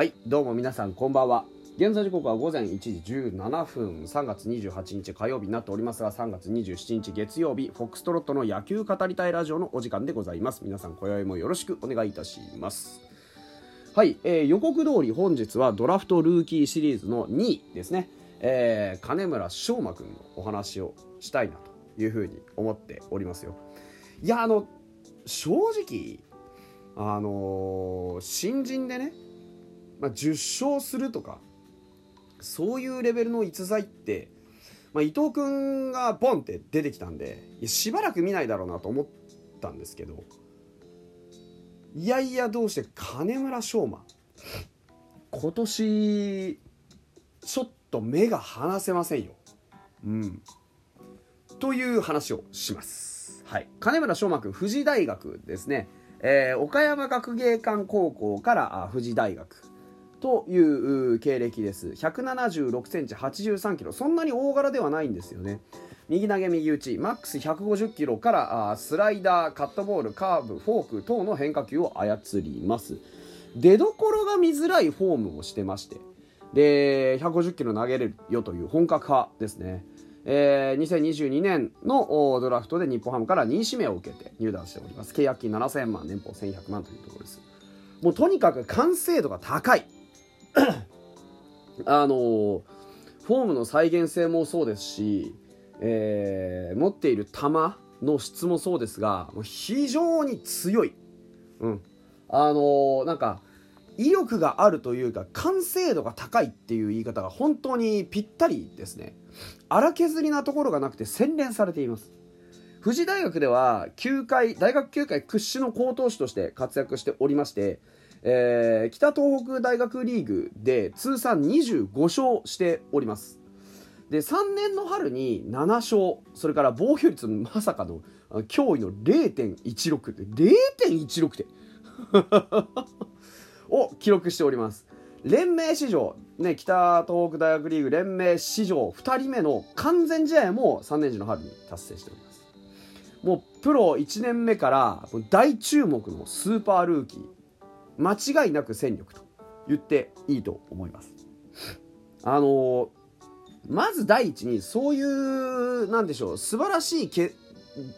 はいどうも皆さんこんばんは。現在時刻は午前1時17分。3月28日火曜日になっておりますが3月27日月曜日フォックストロットの野球語りたいラジオのお時間でございます。皆さん今宵もよろしくお願いいたします。はい、えー予告通り本日はドラフトルーキーシリーズの2位ですね、えー金村翔馬君のお話をしたいなというふうに思っておりますよ。いやあの正直あのー新人でね、まあ、10勝するとかそういうレベルの逸材って、まあ、伊藤君がボンって出てきたんでしばらく見ないだろうなと思ったんですけどいやいやどうして金村翔馬今年ちょっと目が離せませんよ。うん、という話をします。はい、金村翔馬君富士大学ですね、えー岡山学芸館高校からあ富士大学という経歴です。176センチ83キロ。そんなに大柄ではないんですよね。右投げ右打ち。マックス150キロからスライダーカットボールカーブフォーク等の変化球を操ります。出どころが見づらいフォームをしてまして。で150キロ投げれるよという本格派ですね。えー2022年のドラフトで日本ハムから2位指名を受けて入団しております。契約金7000万年俸1100万というところです。もうとにかく完成度が高い。あのフォームの再現性もそうですし、えー持っている球の質もそうですが非常に強い、うん、あのーなんか威力があるというか完成度が高いっていう言い方が本当にぴったりですね。荒削りなところがなくて洗練されています。富士大学では球界大学球界屈指の好投手として活躍しておりまして、えー北東北大学リーグで通算25勝しております。で3年の春に7勝それから防御率まさかの驚異の0.16って0.16って。を記録しております。連盟史上、ね、北東北大学リーグ連盟史上2人目の完全試合も3年時の春に達成しております。もうプロ1年目から大注目のスーパールーキー。間違いなく戦力と言っていいと思います。あのーまず第一にそういうなんでしょう素晴らしいけ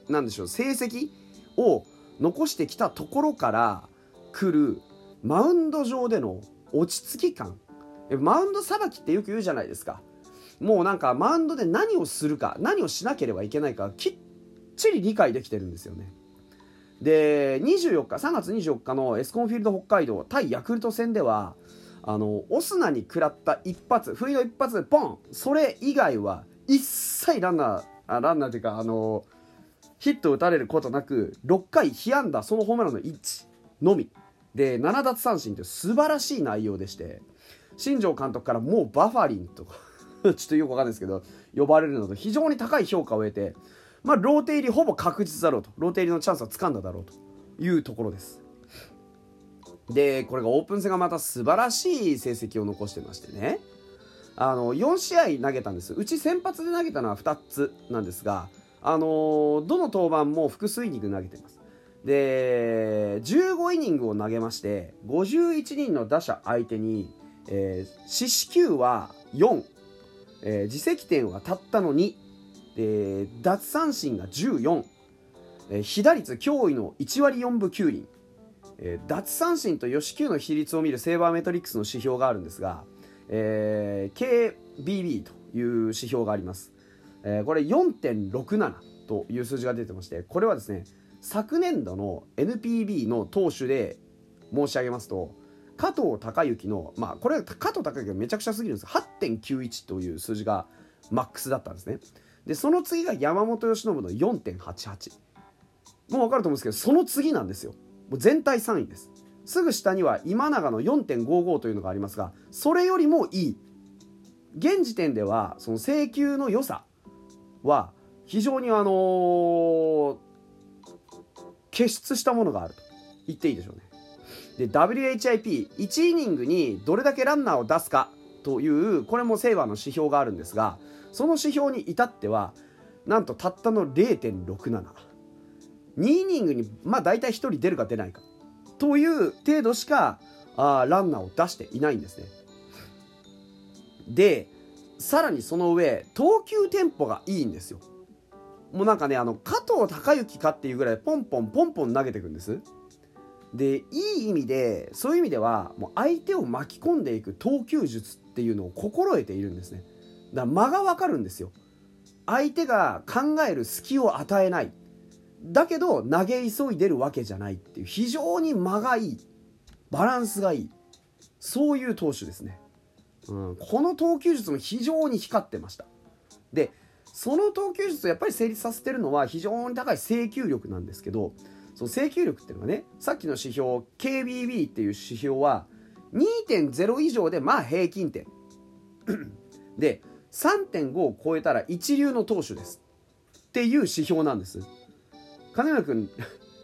なんでしょう成績を残してきたところから来るマウンド上での落ち着き感。マウンドさばきってよく言うじゃないですか。もうなんかマウンドで何をするか何をしなければいけないかきっちり理解できてるんですよね。で24日3月24日のエスコンフィールド北海道対ヤクルト戦ではあのオスナに食らった一発不意の一発でポン!それ以外は一切ランナーあランナーというかあのヒット打たれることなく6回被安打そのホームランの1のみ。で7奪三振という素晴らしい内容でして新庄監督からもうバファリンとか ちょっとよくわかんないですけど呼ばれるなど非常に高い評価を得てまあローテ入りほぼ確実だろうと。ローテ入りのチャンスは掴んだだろうというところです。でこれがオープン戦がまた素晴らしい成績を残してましてね。あの4試合投げたんです。うち先発で投げたのは2つなんですが、あのどの登板も複数イニング投げてます。で15イニングを投げまして51人の打者相手に、えー四死球は4、えー自責点はたったの2で奪三振が14、えー被打率驚異の1割4分9厘。えー奪三振と吉球の比率を見るセーバーメトリックスの指標があるんですが、えー KBB という指標があります、えーこれ4.67という数字が出てましてこれはですね昨年度の NPB の投手で申し上げますと加藤隆之のまあこれ加藤隆之がめちゃくちゃすぎるんです。8.91という数字がマックスだったんですね。でその次が山本由伸の4.88もう分かると思うんですけどその次なんですよ。もう全体3位です。すぐ下には今永の4.55というのがありますがそれよりもいい。現時点ではその請求の良さは非常にあのー傑出したものがあると言っていいでしょうね。で WHIP1 イニングにどれだけランナーを出すかというこれもセーバーの指標があるんですがその指標に至ってはなんとたったの0.67 2イニングにまあ大体1人出るか出ないか。という程度しかあランナーを出していないんですね。でさらにその上投球テンポがいいんですよ。もうなんかねあの加藤隆之かっていうぐらいポンポンポンポン投げていくんです。でいい意味でそういう意味ではもう相手を巻き込んでいく投球術っていうのを心得ているんですね。だ間が分かるんですよ。相手が考える隙を与えない。だけど投げ急いでるわけじゃないっていう非常に間がいい。バランスがいい。そういう投手ですね、うん、この投球術も非常に光ってました。でその投球術をやっぱり成立させてるのは非常に高い制球力なんですけどその制球力っていうのがねさっきの指標 KBB っていう指標は2.0以上でまあ平均点。で3.5を超えたら一流の投手ですっていう指標なんです。金村君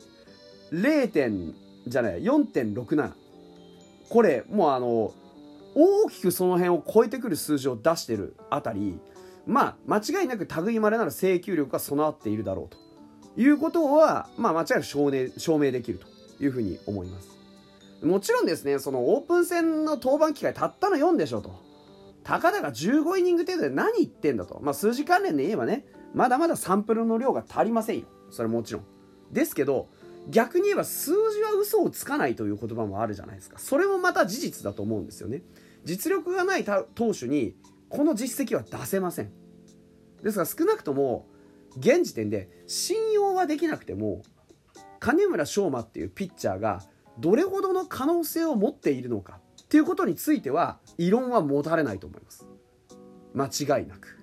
0点じゃない4.67これもうあの大きくその辺を超えてくる数字を出してるあたりまあ間違いなく類まれなる制球力が備わっているだろうということは、まあ、間違いなく証明証明できるというふうに思います。もちろんですねそのオープン戦の登板機会たったの4でしょうと。たかだか15イニング程度で何言ってんだと、まあ、数字関連で言えばねまだまだサンプルの量が足りませんよ。それもちろん。ですけど逆に言えば数字は嘘をつかないという言葉もあるじゃないですか。それもまた事実だと思うんですよね。実力がない投手にこの実績は出せません。ですから少なくとも現時点で信用はできなくても金村翔馬っていうピッチャーがどれほどの可能性を持っているのか。っていうことについては異論は持たれないと思います。間違いなく。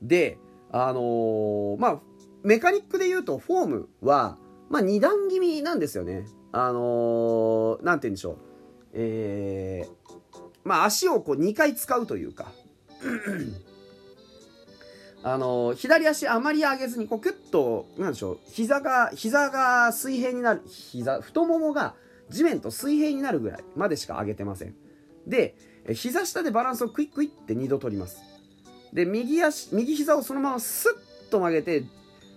であのー、まあメカニックで言うとフォームは、まあ、2段気味なんですよね。あのー、なんて言うんでしょう。えー、まあ足をこう2回使うというか。あの左足あまり上げずにこうクッとなんでしょう。膝が膝が水平になる膝太ももが地面と水平になるぐらいまでしか上げてません。で膝下でバランスをクイックイって2度取ります。で右足右膝をそのままスッと曲げて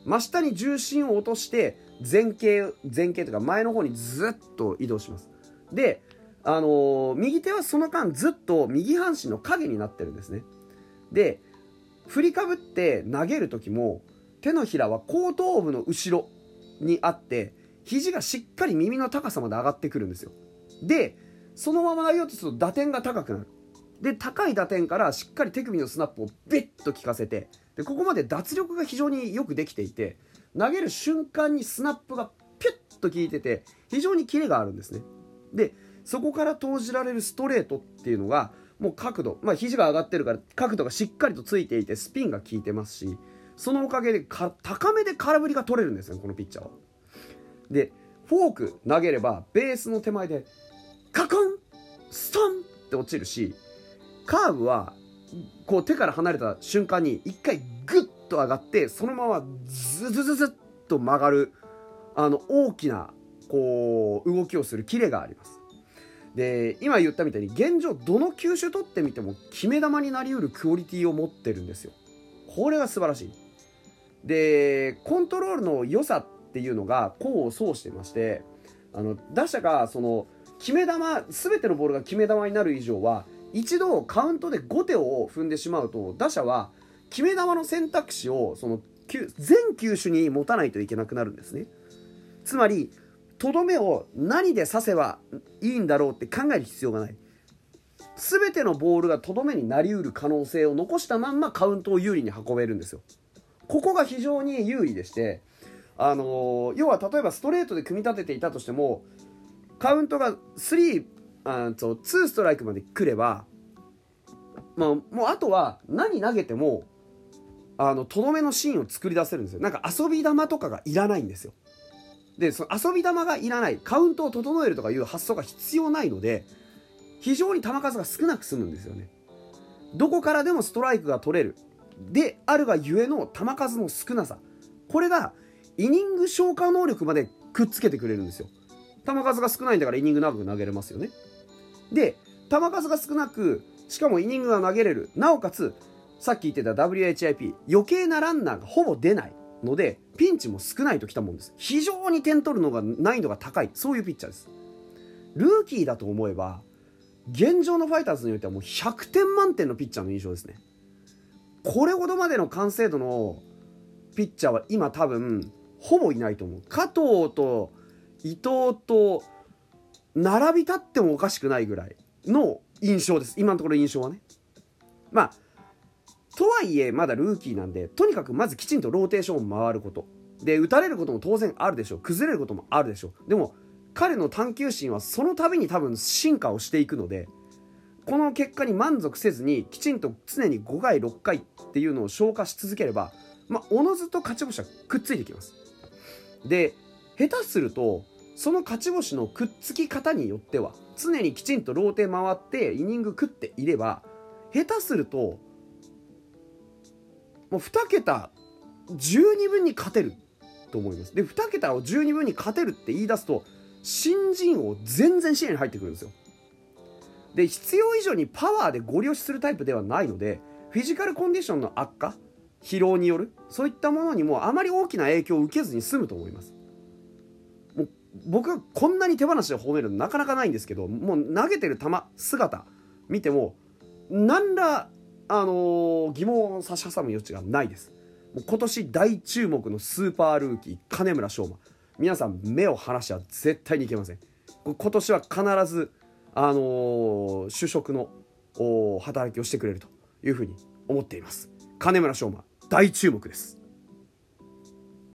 真下に重心を落として前傾前傾というか前の方にずっと移動します。であのー、右手はその間ずっと右半身の影になってるんですね。で振りかぶって投げる時も手のひらは後頭部の後ろにあって肘がしっかり耳の高さまで上がってくるんですよ。でそのまま投げようとすると打点が高くなる。で高い打点からしっかり手首のスナップをビッと効かせてでここまで脱力が非常によくできていて投げる瞬間にスナップがピュッと効いてて非常にキレがあるんですね。でそこから投じられるストレートっていうのがもう角度、まあ、肘が上がってるから角度がしっかりとついていてスピンが効いてますしそのおかげで高めで空振りが取れるんですよこのピッチャーは。でフォーク投げればベースの手前でカコンストンって落ちるしカーブはこう手から離れた瞬間に一回グッと上がってそのままズズズズッと曲がるあの大きなこう動きをするキレがあります。で今言ったみたいに現状どの球種取ってみても決め球になりうるクオリティを持ってるんですよ。これが素晴らしい。でコントロールの良さっていうのが功を奏してましてあの打者がその決め球全てのボールが決め球になる以上は一度カウントで5手を踏んでしまうと打者は決め球の選択肢をその全球種に持たないといけなくなるんですね。つまりとどめを何で刺せばいいんだろうって考える必要がない。全てのボールがとどめになりうる可能性を残したまんまカウントを有利に運べるんですよ。ここが非常に有利でしてあの、要は例えばストレートで組み立てていたとしてもカウントが3あそう2ストライクまで来れば、まあ、もうあとは何投げてもあのとどめのシーンを作り出せるんですよ。なんか遊び球とかがいらないんですよ。でその遊び球がいらないカウントを整えるとかいう発想が必要ないので非常に球数が少なく済むんですよね。どこからでもストライクが取れる。であるがゆえの球数の少なさ。これがイニング消化能力までくっつけてくれるんですよ。球数が少ないんだからイニング長く投げれますよね。で球数が少なくしかもイニングが投げれる。なおかつさっき言ってた WHIP 余計なランナーがほぼ出ないのでピンチも少ないときたもんです。非常に点取るのが難易度が高い。そういうピッチャーです。ルーキーだと思えば現状のファイターズにおいてはもう100点満点のピッチャーの印象ですね。これほどまでの完成度のピッチャーは今多分ほぼいないと思う。加藤と伊藤と並び立ってもおかしくないぐらいの印象です。今のところ印象はね。まあとはいえまだルーキーなんでとにかくまずきちんとローテーションを回ること。で打たれることも当然あるでしょう。崩れることもあるでしょう。でも彼の探求心はその度に多分進化をしていくのでこの結果に満足せずにきちんと常に5回6回っていうのを消化し続ければまあおのずと勝ち星はくっついてきます。で下手するとその勝ち星のくっつき方によっては常にきちんとローテ回ってイニング食っていれば下手するともう2桁十二分に勝てると思います。で2桁を十二分に勝てるって言い出すと新人王全然視野に入ってくるんですよ。で必要以上にパワーでご利用しするタイプではないのでフィジカルコンディションの悪化疲労によるそういったものにもあまり大きな影響を受けずに済むと思います。もう僕はこんなに手放しで褒めるのなかなかないんですけどもう投げてる球姿見ても何ら、あのー疑問を差し挟む余地がないです。もう今年大注目のスーパールーキー金村翔真皆さん目を離しは絶対にいけません。今年は必ず、あのー主食のお働きをしてくれるというふうに思っています。金村翔真大注目です。